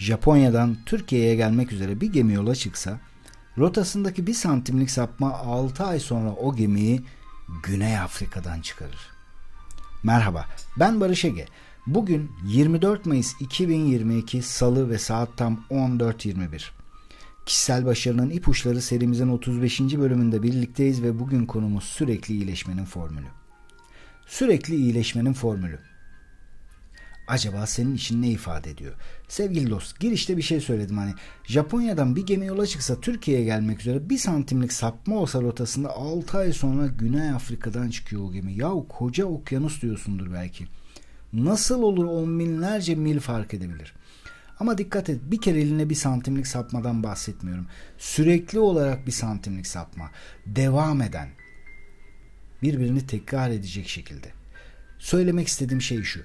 Japonya'dan Türkiye'ye gelmek üzere bir gemi yola çıksa, rotasındaki bir santimlik sapma 6 ay sonra o gemiyi Güney Afrika'dan çıkarır. Merhaba, ben Barış Ege. Bugün 24 Mayıs 2022 Salı ve saat tam 14.21. Kişisel Başarının İpuçları serimizin 35. bölümünde birlikteyiz ve bugün konumuz sürekli iyileşmenin formülü. Sürekli iyileşmenin formülü. Acaba senin için ne ifade ediyor? Sevgili dost girişte bir şey söyledim hani Japonya'dan bir gemi yola çıksa Türkiye'ye gelmek üzere bir santimlik sapma olsa rotasında 6 ay sonra Güney Afrika'dan çıkıyor o gemi. Yahu koca okyanus diyorsundur belki. Nasıl olur on binlerce mil fark edebilir? Ama dikkat et bir kere eline bir santimlik sapmadan bahsetmiyorum. Sürekli olarak bir santimlik sapma. Devam eden. Birbirini tekrar edecek şekilde. Söylemek istediğim şey şu.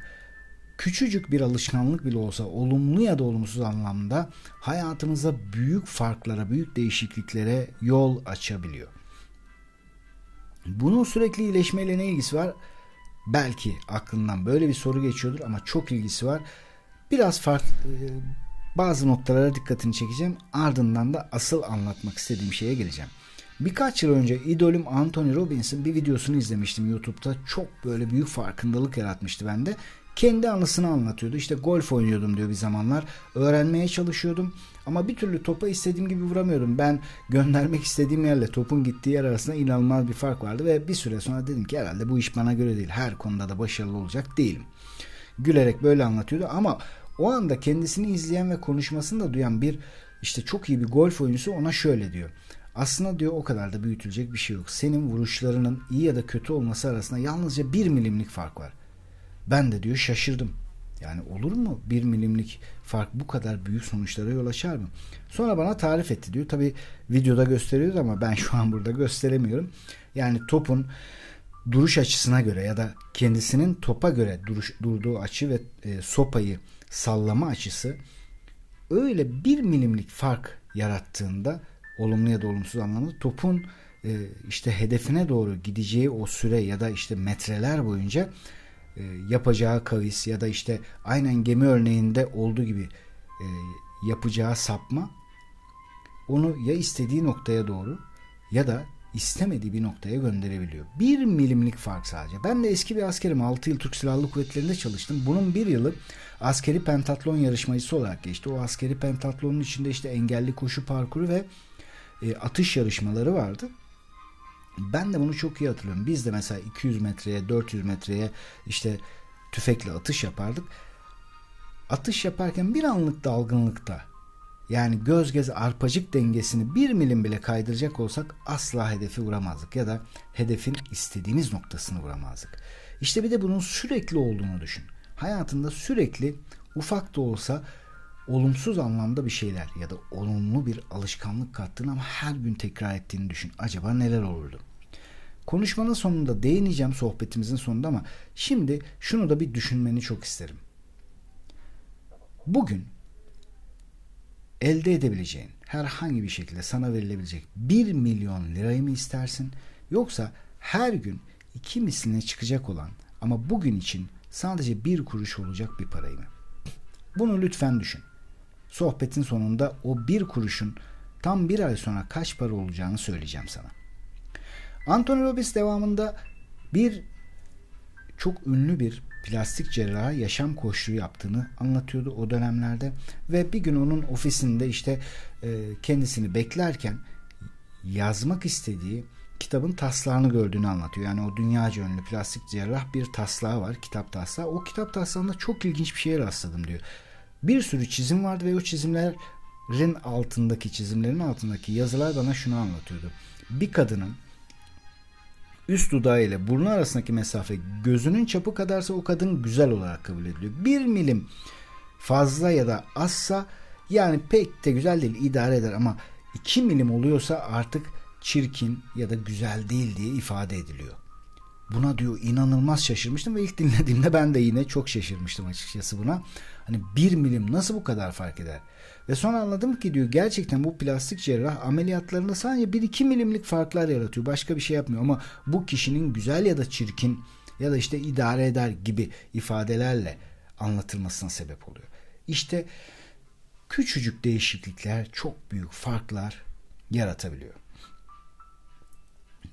Küçücük bir alışkanlık bile olsa olumlu ya da olumsuz anlamda hayatımıza büyük farklara, büyük değişikliklere yol açabiliyor. Bunun sürekli iyileşmeyle ne ilgisi var? Belki aklından böyle bir soru geçiyordur ama çok ilgisi var. Biraz farklı e, bazı noktalara dikkatini çekeceğim. Ardından da asıl anlatmak istediğim şeye geleceğim. Birkaç yıl önce idolüm Anthony Robbins'in bir videosunu izlemiştim YouTube'da. Çok böyle büyük farkındalık yaratmıştı bende. Kendi anısını anlatıyordu. İşte golf oynuyordum diyor bir zamanlar. Öğrenmeye çalışıyordum. Ama bir türlü topa istediğim gibi vuramıyordum. Ben göndermek istediğim yerle topun gittiği yer arasında inanılmaz bir fark vardı. Ve bir süre sonra dedim ki herhalde bu iş bana göre değil. Her konuda da başarılı olacak değilim. Gülerek böyle anlatıyordu ama o anda kendisini izleyen ve konuşmasını da duyan bir işte çok iyi bir golf oyuncusu ona şöyle diyor. Aslında diyor o kadar da büyütülecek bir şey yok. Senin vuruşlarının iyi ya da kötü olması arasında yalnızca bir milimlik fark var. Ben de diyor şaşırdım. Yani olur mu bir milimlik fark bu kadar büyük sonuçlara yol açar mı? Sonra bana tarif etti diyor. Tabi videoda gösteriyoruz ama ben şu an burada gösteremiyorum. Yani topun duruş açısına göre ya da kendisinin topa göre duruş, durduğu açı ve e, sopayı sallama açısı öyle bir milimlik fark yarattığında olumlu ya da olumsuz anlamda topun e, işte hedefine doğru gideceği o süre ya da işte metreler boyunca e, yapacağı kavis ya da işte aynen gemi örneğinde olduğu gibi e, yapacağı sapma onu ya istediği noktaya doğru ya da istemediği bir noktaya gönderebiliyor. Bir milimlik fark sadece. Ben de eski bir askerim. 6 yıl Türk Silahlı Kuvvetleri'nde çalıştım. Bunun bir yılı askeri pentatlon yarışmacısı olarak geçti. O askeri pentatlonun içinde işte engelli koşu parkuru ve e, atış yarışmaları vardı. Ben de bunu çok iyi hatırlıyorum. Biz de mesela 200 metreye, 400 metreye işte tüfekle atış yapardık. Atış yaparken bir anlık dalgınlıkta yani göz gez arpacık dengesini bir milim bile kaydıracak olsak asla hedefi vuramazdık ya da hedefin istediğimiz noktasını vuramazdık. İşte bir de bunun sürekli olduğunu düşün. Hayatında sürekli ufak da olsa olumsuz anlamda bir şeyler ya da olumlu bir alışkanlık kattığını ama her gün tekrar ettiğini düşün. Acaba neler olurdu? Konuşmanın sonunda değineceğim sohbetimizin sonunda ama şimdi şunu da bir düşünmeni çok isterim. Bugün elde edebileceğin herhangi bir şekilde sana verilebilecek 1 milyon lirayı mı istersin yoksa her gün iki misline çıkacak olan ama bugün için sadece bir kuruş olacak bir parayı mı? Bunu lütfen düşün. Sohbetin sonunda o bir kuruşun tam bir ay sonra kaç para olacağını söyleyeceğim sana. Anthony Robbins devamında bir çok ünlü bir plastik cerrahı yaşam koşulu yaptığını anlatıyordu o dönemlerde ve bir gün onun ofisinde işte e, kendisini beklerken yazmak istediği kitabın taslağını gördüğünü anlatıyor. Yani o dünyaca ünlü plastik cerrah bir taslağı var, kitap taslağı. O kitap taslağında çok ilginç bir şeye rastladım diyor. Bir sürü çizim vardı ve o çizimlerin altındaki çizimlerin altındaki yazılar bana şunu anlatıyordu. Bir kadının üst dudağı ile burnu arasındaki mesafe gözünün çapı kadarsa o kadın güzel olarak kabul ediliyor. Bir milim fazla ya da azsa yani pek de güzel değil idare eder ama 2 milim oluyorsa artık çirkin ya da güzel değil diye ifade ediliyor. Buna diyor inanılmaz şaşırmıştım ve ilk dinlediğimde ben de yine çok şaşırmıştım açıkçası buna. Hani bir milim nasıl bu kadar fark eder? Ve sonra anladım ki diyor gerçekten bu plastik cerrah ameliyatlarında sadece 1-2 milimlik farklar yaratıyor. Başka bir şey yapmıyor ama bu kişinin güzel ya da çirkin ya da işte idare eder gibi ifadelerle anlatılmasına sebep oluyor. İşte küçücük değişiklikler çok büyük farklar yaratabiliyor.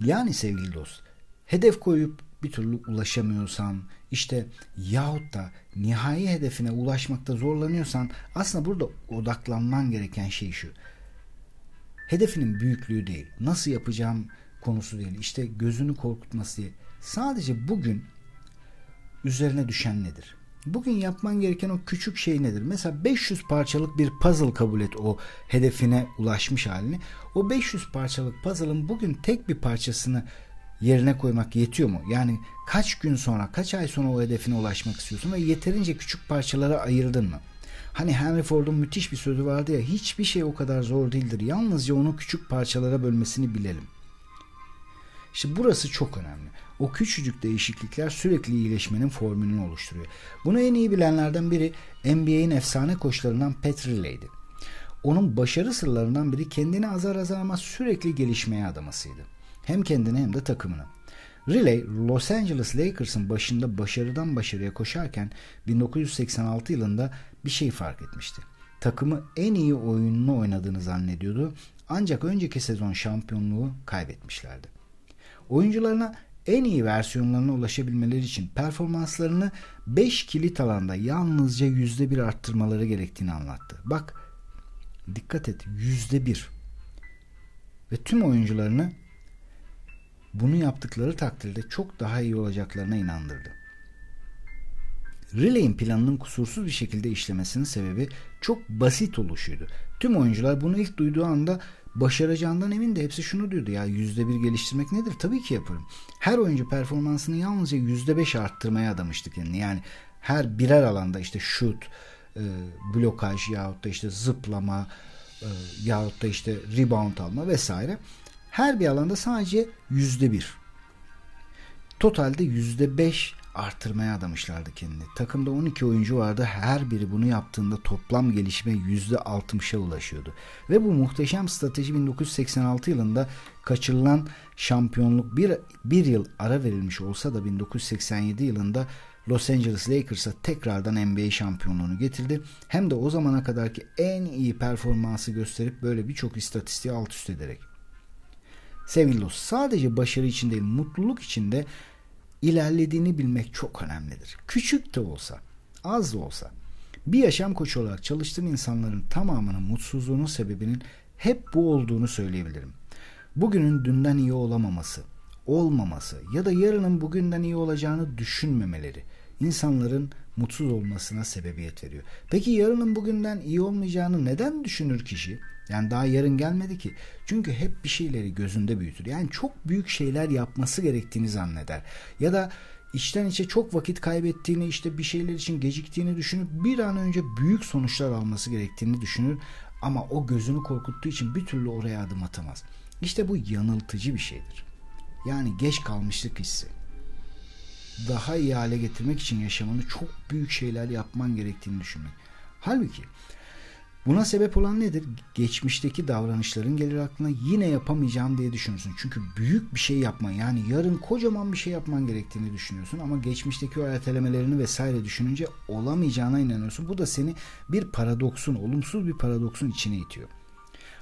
Yani sevgili dost, hedef koyup bir türlü ulaşamıyorsan, işte yahut da nihai hedefine ulaşmakta zorlanıyorsan aslında burada odaklanman gereken şey şu. Hedefinin büyüklüğü değil, nasıl yapacağım konusu değil, işte gözünü korkutması değil. Sadece bugün üzerine düşen nedir? Bugün yapman gereken o küçük şey nedir? Mesela 500 parçalık bir puzzle kabul et o hedefine ulaşmış halini. O 500 parçalık puzzle'ın bugün tek bir parçasını yerine koymak yetiyor mu? Yani kaç gün sonra, kaç ay sonra o hedefine ulaşmak istiyorsun ve yeterince küçük parçalara ayırdın mı? Hani Henry Ford'un müthiş bir sözü vardı ya hiçbir şey o kadar zor değildir. Yalnızca onu küçük parçalara bölmesini bilelim. İşte burası çok önemli. O küçücük değişiklikler sürekli iyileşmenin formülünü oluşturuyor. Bunu en iyi bilenlerden biri NBA'in efsane koçlarından Pat Riley'di. Onun başarı sırlarından biri kendini azar azar ama sürekli gelişmeye adamasıydı. Hem kendini hem de takımını. Riley, Los Angeles Lakers'ın başında başarıdan başarıya koşarken 1986 yılında bir şey fark etmişti. Takımı en iyi oyununu oynadığını zannediyordu ancak önceki sezon şampiyonluğu kaybetmişlerdi. Oyuncularına en iyi versiyonlarına ulaşabilmeleri için performanslarını 5 kilit alanda yalnızca %1 arttırmaları gerektiğini anlattı. Bak dikkat et %1 ve tüm oyuncularını bunu yaptıkları takdirde çok daha iyi olacaklarına inandırdı. Relay'in planının kusursuz bir şekilde işlemesinin sebebi çok basit oluşuydu. Tüm oyuncular bunu ilk duyduğu anda başaracağından emin de hepsi şunu diyordu ya yüzde bir geliştirmek nedir? Tabii ki yaparım. Her oyuncu performansını yalnızca yüzde beş arttırmaya adamıştı kendini. Yani her birer alanda işte şut, e, blokaj yahut da işte zıplama e, yahut da işte rebound alma vesaire. Her bir alanda sadece yüzde bir. Totalde yüzde beş artırmaya adamışlardı kendini. Takımda 12 oyuncu vardı. Her biri bunu yaptığında toplam gelişme %60'a ulaşıyordu. Ve bu muhteşem strateji 1986 yılında kaçırılan şampiyonluk bir, bir yıl ara verilmiş olsa da 1987 yılında Los Angeles Lakers'a tekrardan NBA şampiyonluğunu getirdi. Hem de o zamana kadarki en iyi performansı gösterip böyle birçok istatistiği alt üst ederek. Sevgili dost sadece başarı için değil mutluluk için de ilerlediğini bilmek çok önemlidir. Küçük de olsa, az da olsa. Bir yaşam koçu olarak çalıştığım insanların tamamının mutsuzluğunun sebebinin hep bu olduğunu söyleyebilirim. Bugünün dünden iyi olamaması, olmaması ya da yarının bugünden iyi olacağını düşünmemeleri insanların mutsuz olmasına sebebiyet veriyor. Peki yarının bugünden iyi olmayacağını neden düşünür kişi? Yani daha yarın gelmedi ki. Çünkü hep bir şeyleri gözünde büyütür. Yani çok büyük şeyler yapması gerektiğini zanneder. Ya da içten içe çok vakit kaybettiğini, işte bir şeyler için geciktiğini düşünüp bir an önce büyük sonuçlar alması gerektiğini düşünür. Ama o gözünü korkuttuğu için bir türlü oraya adım atamaz. İşte bu yanıltıcı bir şeydir. Yani geç kalmışlık hissi. Daha iyi hale getirmek için yaşamını çok büyük şeyler yapman gerektiğini düşünmek. Halbuki Buna sebep olan nedir? Geçmişteki davranışların gelir aklına yine yapamayacağım diye düşünürsün. Çünkü büyük bir şey yapman yani yarın kocaman bir şey yapman gerektiğini düşünüyorsun ama geçmişteki o ertelemelerini vesaire düşününce olamayacağına inanıyorsun. Bu da seni bir paradoksun, olumsuz bir paradoksun içine itiyor.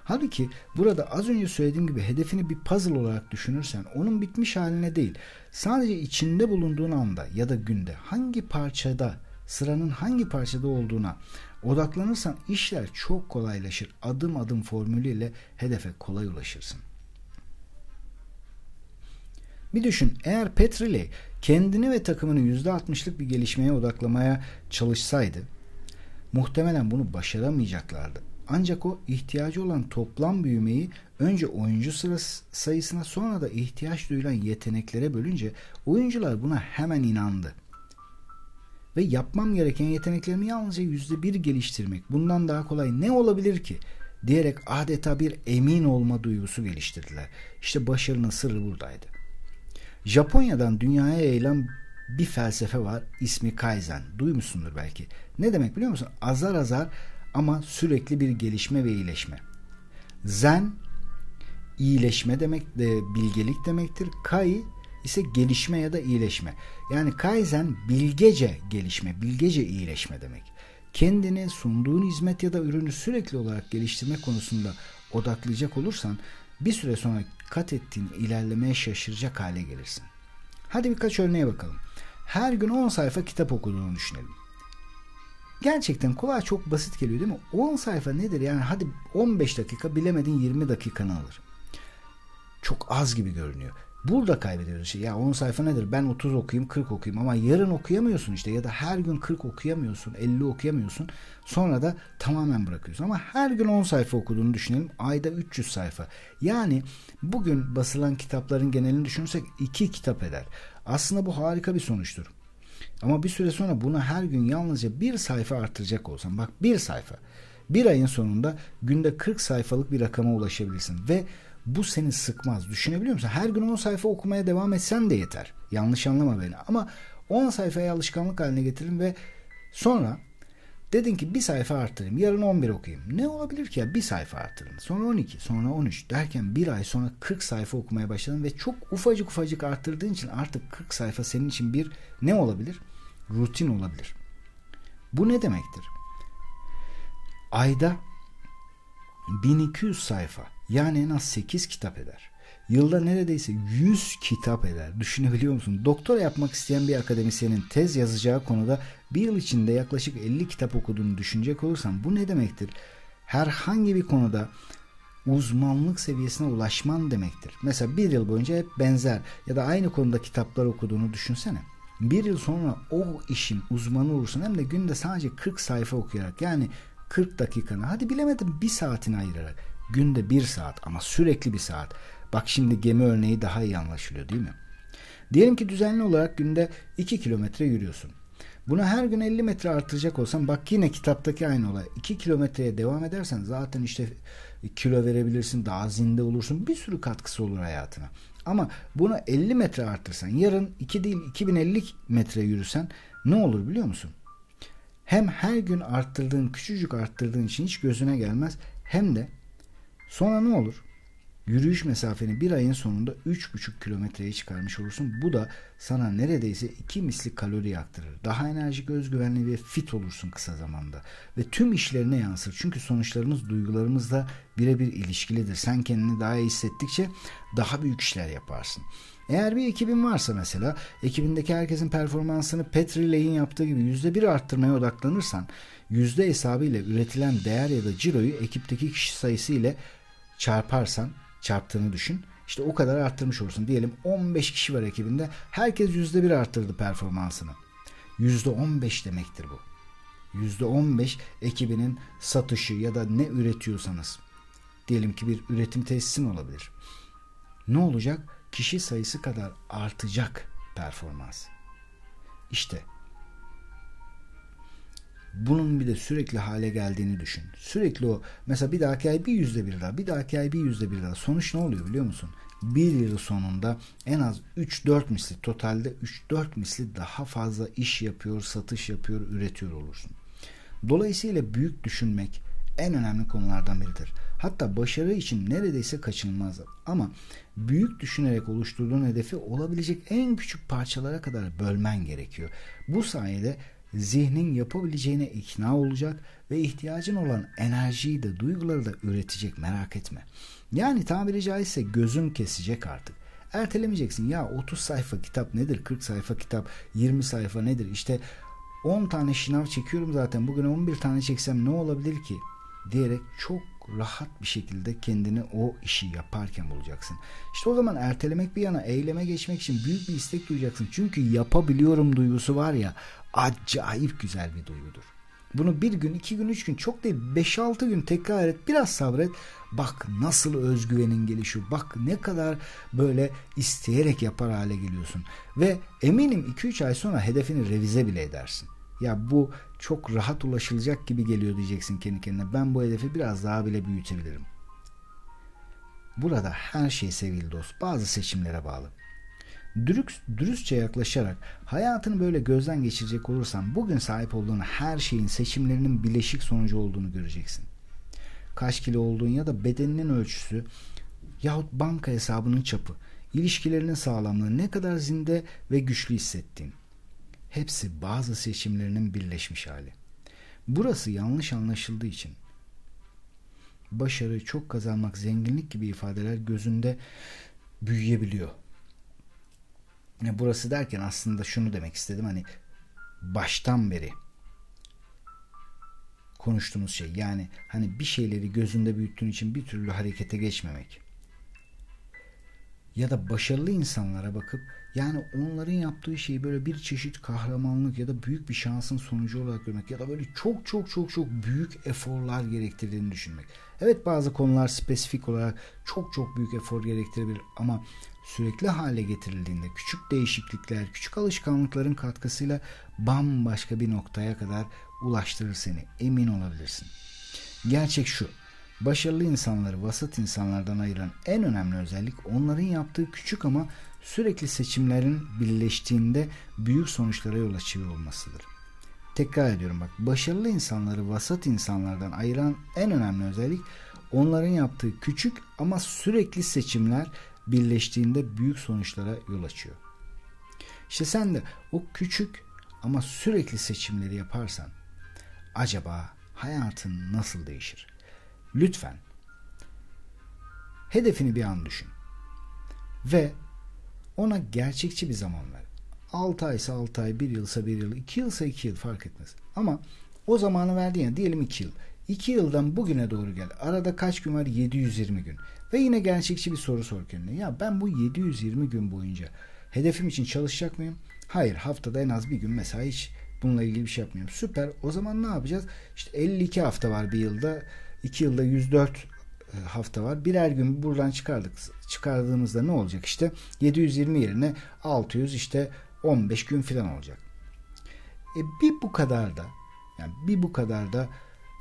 Halbuki burada az önce söylediğim gibi hedefini bir puzzle olarak düşünürsen onun bitmiş haline değil sadece içinde bulunduğun anda ya da günde hangi parçada sıranın hangi parçada olduğuna Odaklanırsan işler çok kolaylaşır. Adım adım formülüyle hedefe kolay ulaşırsın. Bir düşün eğer Petrilli kendini ve takımını %60'lık bir gelişmeye odaklamaya çalışsaydı muhtemelen bunu başaramayacaklardı. Ancak o ihtiyacı olan toplam büyümeyi önce oyuncu sırası sayısına sonra da ihtiyaç duyulan yeteneklere bölünce oyuncular buna hemen inandı ve yapmam gereken yeteneklerimi yalnızca yüzde bir geliştirmek. Bundan daha kolay ne olabilir ki? Diyerek adeta bir emin olma duygusu geliştirdiler. İşte başarının sırrı buradaydı. Japonya'dan dünyaya yayılan bir felsefe var. İsmi Kaizen. Duymuşsundur belki. Ne demek biliyor musun? Azar azar ama sürekli bir gelişme ve iyileşme. Zen iyileşme demek de bilgelik demektir. Kai ise gelişme ya da iyileşme. Yani Kaizen bilgece gelişme, bilgece iyileşme demek. kendini sunduğun hizmet ya da ürünü sürekli olarak geliştirme konusunda odaklayacak olursan bir süre sonra kat ettiğin ilerlemeye şaşıracak hale gelirsin. Hadi birkaç örneğe bakalım. Her gün 10 sayfa kitap okuduğunu düşünelim. Gerçekten kulağa çok basit geliyor değil mi? 10 sayfa nedir? Yani hadi 15 dakika bilemedin 20 dakikanı alır. Çok az gibi görünüyor. Burada kaybediyoruz. Şey. Ya 10 sayfa nedir? Ben 30 okuyayım 40 okuyayım ama yarın okuyamıyorsun işte ya da her gün 40 okuyamıyorsun 50 okuyamıyorsun. Sonra da tamamen bırakıyorsun. Ama her gün 10 sayfa okuduğunu düşünelim. Ayda 300 sayfa. Yani bugün basılan kitapların genelini düşünürsek 2 kitap eder. Aslında bu harika bir sonuçtur. Ama bir süre sonra bunu her gün yalnızca bir sayfa artıracak olsan bak bir sayfa. Bir ayın sonunda günde 40 sayfalık bir rakama ulaşabilirsin ve bu seni sıkmaz. Düşünebiliyor musun? Her gün 10 sayfa okumaya devam etsen de yeter. Yanlış anlama beni. Ama 10 sayfayı alışkanlık haline getirin ve sonra dedin ki bir sayfa arttırayım. Yarın 11 okuyayım. Ne olabilir ki ya? Bir sayfa arttırın. Sonra 12, sonra 13 derken bir ay sonra 40 sayfa okumaya başladın ve çok ufacık ufacık arttırdığın için artık 40 sayfa senin için bir ne olabilir? Rutin olabilir. Bu ne demektir? Ayda 1200 sayfa yani en az 8 kitap eder. Yılda neredeyse 100 kitap eder. Düşünebiliyor musun? Doktora yapmak isteyen bir akademisyenin tez yazacağı konuda bir yıl içinde yaklaşık 50 kitap okuduğunu düşünecek olursan bu ne demektir? Herhangi bir konuda uzmanlık seviyesine ulaşman demektir. Mesela bir yıl boyunca hep benzer ya da aynı konuda kitaplar okuduğunu düşünsene. Bir yıl sonra o işin uzmanı olursun hem de günde sadece 40 sayfa okuyarak yani 40 dakikanı hadi bilemedim bir saatini ayırarak günde bir saat ama sürekli bir saat. Bak şimdi gemi örneği daha iyi anlaşılıyor değil mi? Diyelim ki düzenli olarak günde 2 kilometre yürüyorsun. Bunu her gün 50 metre artıracak olsan bak yine kitaptaki aynı olay. 2 kilometreye devam edersen zaten işte kilo verebilirsin, daha zinde olursun. Bir sürü katkısı olur hayatına. Ama bunu 50 metre artırsan yarın 2 değil 2050 metre yürüsen ne olur biliyor musun? Hem her gün arttırdığın küçücük arttırdığın için hiç gözüne gelmez hem de sonra ne olur? Yürüyüş mesafeni bir ayın sonunda 3,5 kilometreye çıkarmış olursun. Bu da sana neredeyse iki misli kalori yaktırır. Daha enerjik, özgüvenli ve fit olursun kısa zamanda. Ve tüm işlerine yansır. Çünkü sonuçlarımız duygularımızla birebir ilişkilidir. Sen kendini daha iyi hissettikçe daha büyük işler yaparsın. Eğer bir ekibin varsa mesela ekibindeki herkesin performansını Petri Ley'in yaptığı gibi %1 arttırmaya odaklanırsan yüzde hesabı ile üretilen değer ya da ciroyu ekipteki kişi sayısı ile çarparsan çarptığını düşün. İşte o kadar arttırmış olursun. Diyelim 15 kişi var ekibinde. Herkes %1 arttırdı performansını. %15 demektir bu. %15 ekibinin satışı ya da ne üretiyorsanız. Diyelim ki bir üretim tesisin olabilir. Ne olacak? Kişi sayısı kadar artacak performans. İşte bunun bir de sürekli hale geldiğini düşün. Sürekli o mesela bir dahaki ay bir yüzde bir daha bir dahaki ay bir yüzde bir daha. Sonuç ne oluyor biliyor musun? Bir yıl sonunda en az 3-4 misli totalde 3-4 misli daha fazla iş yapıyor, satış yapıyor, üretiyor olursun. Dolayısıyla büyük düşünmek en önemli konulardan biridir. Hatta başarı için neredeyse kaçınılmazdır. Ama büyük düşünerek oluşturduğun hedefi olabilecek en küçük parçalara kadar bölmen gerekiyor. Bu sayede zihnin yapabileceğine ikna olacak ve ihtiyacın olan enerjiyi de duyguları da üretecek merak etme. Yani tabiri caizse gözün kesecek artık. Ertelemeyeceksin ya 30 sayfa kitap nedir 40 sayfa kitap 20 sayfa nedir işte 10 tane şınav çekiyorum zaten bugün 11 tane çeksem ne olabilir ki diyerek çok rahat bir şekilde kendini o işi yaparken bulacaksın. İşte o zaman ertelemek bir yana eyleme geçmek için büyük bir istek duyacaksın. Çünkü yapabiliyorum duygusu var ya acayip güzel bir duygudur. Bunu bir gün, iki gün, üç gün çok değil beş altı gün tekrar et. Biraz sabret. Bak nasıl özgüvenin gelişiyor. Bak ne kadar böyle isteyerek yapar hale geliyorsun. Ve eminim iki üç ay sonra hedefini revize bile edersin. Ya bu çok rahat ulaşılacak gibi geliyor diyeceksin kendi kendine. Ben bu hedefi biraz daha bile büyütebilirim. Burada her şey sevgili dost bazı seçimlere bağlı. Dürüst, dürüstçe yaklaşarak hayatını böyle gözden geçirecek olursan bugün sahip olduğun her şeyin seçimlerinin bileşik sonucu olduğunu göreceksin. Kaç kilo olduğun ya da bedeninin ölçüsü yahut banka hesabının çapı, ilişkilerinin sağlamlığı, ne kadar zinde ve güçlü hissettiğin. Hepsi bazı seçimlerinin birleşmiş hali. Burası yanlış anlaşıldığı için başarı, çok kazanmak, zenginlik gibi ifadeler gözünde büyüyebiliyor. Yani burası derken aslında şunu demek istedim hani baştan beri konuştuğumuz şey yani hani bir şeyleri gözünde büyüttüğün için bir türlü harekete geçmemek ya da başarılı insanlara bakıp yani onların yaptığı şeyi böyle bir çeşit kahramanlık ya da büyük bir şansın sonucu olarak görmek ya da böyle çok çok çok çok büyük eforlar gerektirdiğini düşünmek. Evet bazı konular spesifik olarak çok çok büyük efor gerektirebilir ama sürekli hale getirildiğinde küçük değişiklikler, küçük alışkanlıkların katkısıyla bambaşka bir noktaya kadar ulaştırır seni. Emin olabilirsin. Gerçek şu. Başarılı insanları vasat insanlardan ayıran en önemli özellik onların yaptığı küçük ama sürekli seçimlerin birleştiğinde büyük sonuçlara yol açıyor olmasıdır. Tekrar ediyorum bak başarılı insanları vasat insanlardan ayıran en önemli özellik onların yaptığı küçük ama sürekli seçimler birleştiğinde büyük sonuçlara yol açıyor. İşte sen de o küçük ama sürekli seçimleri yaparsan acaba hayatın nasıl değişir? Lütfen hedefini bir an düşün ve ona gerçekçi bir zaman ver. 6 aysa 6 ay, 1 yılsa 1 yıl, 2 yılsa 2 yıl fark etmez. Ama o zamanı verdiğin ya diyelim 2 yıl. 2 yıldan bugüne doğru gel. Arada kaç gün var? 720 gün. Ve yine gerçekçi bir soru sor kendine. Ya ben bu 720 gün boyunca hedefim için çalışacak mıyım? Hayır haftada en az bir gün mesela hiç bununla ilgili bir şey yapmıyorum. Süper. O zaman ne yapacağız? İşte 52 hafta var bir yılda. 2 yılda 104 e, hafta var. Birer gün buradan çıkardık. Çıkardığımızda ne olacak işte? 720 yerine 600 işte 15 gün falan olacak. E bir bu kadar da yani bir bu kadar da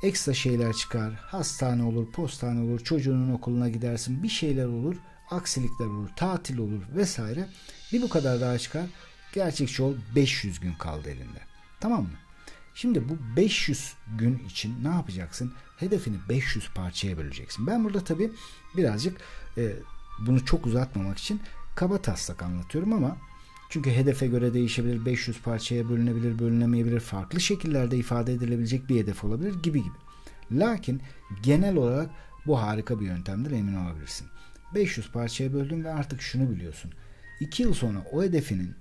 ekstra şeyler çıkar. Hastane olur, postane olur, çocuğunun okuluna gidersin. Bir şeyler olur, aksilikler olur, tatil olur vesaire. Bir bu kadar daha çıkar. Gerçekçi ol 500 gün kaldı elinde. Tamam mı? Şimdi bu 500 gün için ne yapacaksın? Hedefini 500 parçaya böleceksin. Ben burada tabii birazcık e, bunu çok uzatmamak için kaba taslak anlatıyorum ama çünkü hedefe göre değişebilir, 500 parçaya bölünebilir, bölünemeyebilir, farklı şekillerde ifade edilebilecek bir hedef olabilir gibi gibi. Lakin genel olarak bu harika bir yöntemdir emin olabilirsin. 500 parçaya böldün ve artık şunu biliyorsun. 2 yıl sonra o hedefinin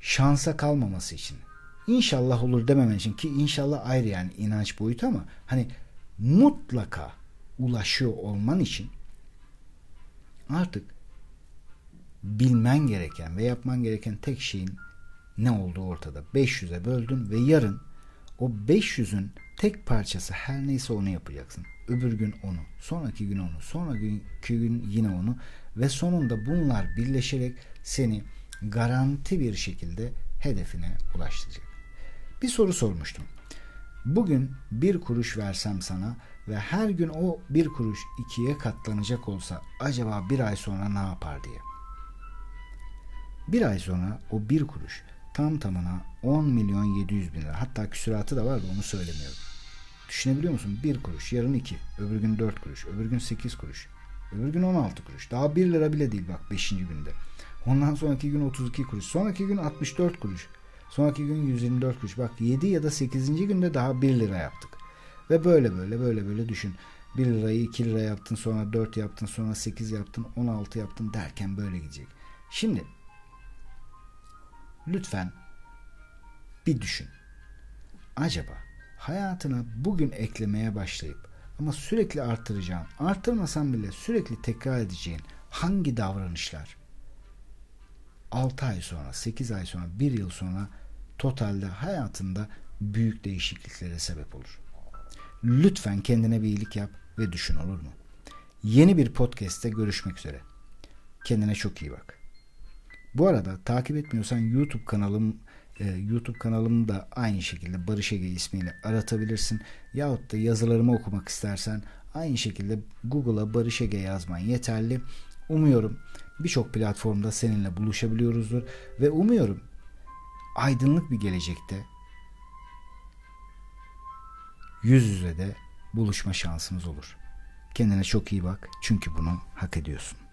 şansa kalmaması için inşallah olur dememen için ki inşallah ayrı yani inanç boyutu ama hani mutlaka ulaşıyor olman için artık bilmen gereken ve yapman gereken tek şeyin ne olduğu ortada. 500'e böldün ve yarın o 500'ün tek parçası her neyse onu yapacaksın. Öbür gün onu, sonraki gün onu, sonraki gün yine onu ve sonunda bunlar birleşerek seni garanti bir şekilde hedefine ulaştıracak. Bir soru sormuştum. Bugün bir kuruş versem sana ve her gün o bir kuruş ikiye katlanacak olsa acaba bir ay sonra ne yapar diye. Bir ay sonra o bir kuruş tam tamına 10 milyon 700 bin lira hatta küsuratı da var da onu söylemiyorum. Düşünebiliyor musun? Bir kuruş, yarın iki, öbür gün dört kuruş, öbür gün sekiz kuruş, öbür gün on altı kuruş. Daha bir lira bile değil bak beşinci günde. Ondan sonraki gün 32 kuruş. Sonraki gün 64 kuruş. Sonraki gün 124 kuruş. Bak 7 ya da 8. günde daha 1 lira yaptık. Ve böyle böyle böyle böyle düşün. 1 lirayı 2 lira yaptın sonra 4 yaptın sonra 8 yaptın 16 yaptın derken böyle gidecek. Şimdi lütfen bir düşün. Acaba hayatına bugün eklemeye başlayıp ama sürekli artıracağın, artırmasan bile sürekli tekrar edeceğin hangi davranışlar 6 ay sonra, 8 ay sonra, 1 yıl sonra totalde hayatında büyük değişikliklere sebep olur. Lütfen kendine bir iyilik yap ve düşün olur mu? Yeni bir podcast'te görüşmek üzere. Kendine çok iyi bak. Bu arada takip etmiyorsan YouTube kanalım e, YouTube kanalımı da aynı şekilde Barış Ege ismiyle aratabilirsin. Yahut da yazılarımı okumak istersen aynı şekilde Google'a Barış Ege yazman yeterli. Umuyorum birçok platformda seninle buluşabiliyoruzdur ve umuyorum aydınlık bir gelecekte yüz yüze de buluşma şansımız olur. Kendine çok iyi bak çünkü bunu hak ediyorsun.